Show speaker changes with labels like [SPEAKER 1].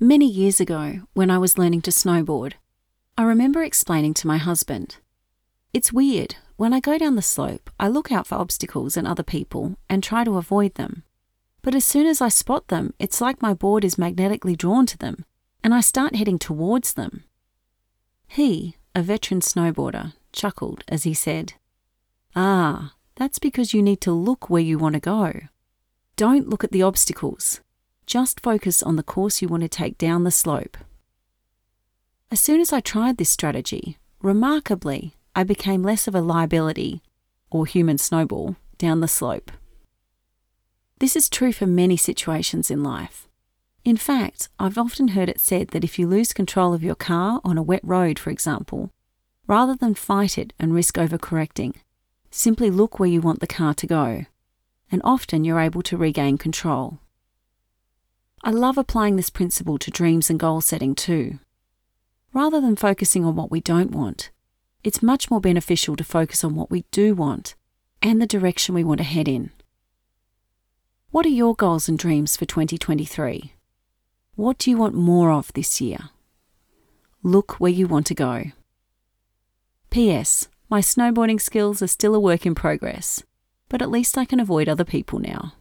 [SPEAKER 1] Many years ago, when I was learning to snowboard, I remember explaining to my husband It's weird, when I go down the slope, I look out for obstacles and other people and try to avoid them. But as soon as I spot them, it's like my board is magnetically drawn to them, and I start heading towards them. He, a veteran snowboarder, chuckled as he said, Ah, that's because you need to look where you want to go. Don't look at the obstacles. Just focus on the course you want to take down the slope. As soon as I tried this strategy, remarkably, I became less of a liability, or human snowball, down the slope. This is true for many situations in life. In fact, I've often heard it said that if you lose control of your car on a wet road, for example, rather than fight it and risk overcorrecting, simply look where you want the car to go, and often you're able to regain control. I love applying this principle to dreams and goal setting too. Rather than focusing on what we don't want, it's much more beneficial to focus on what we do want and the direction we want to head in. What are your goals and dreams for 2023? What do you want more of this year? Look where you want to go. P.S. My snowboarding skills are still a work in progress, but at least I can avoid other people now.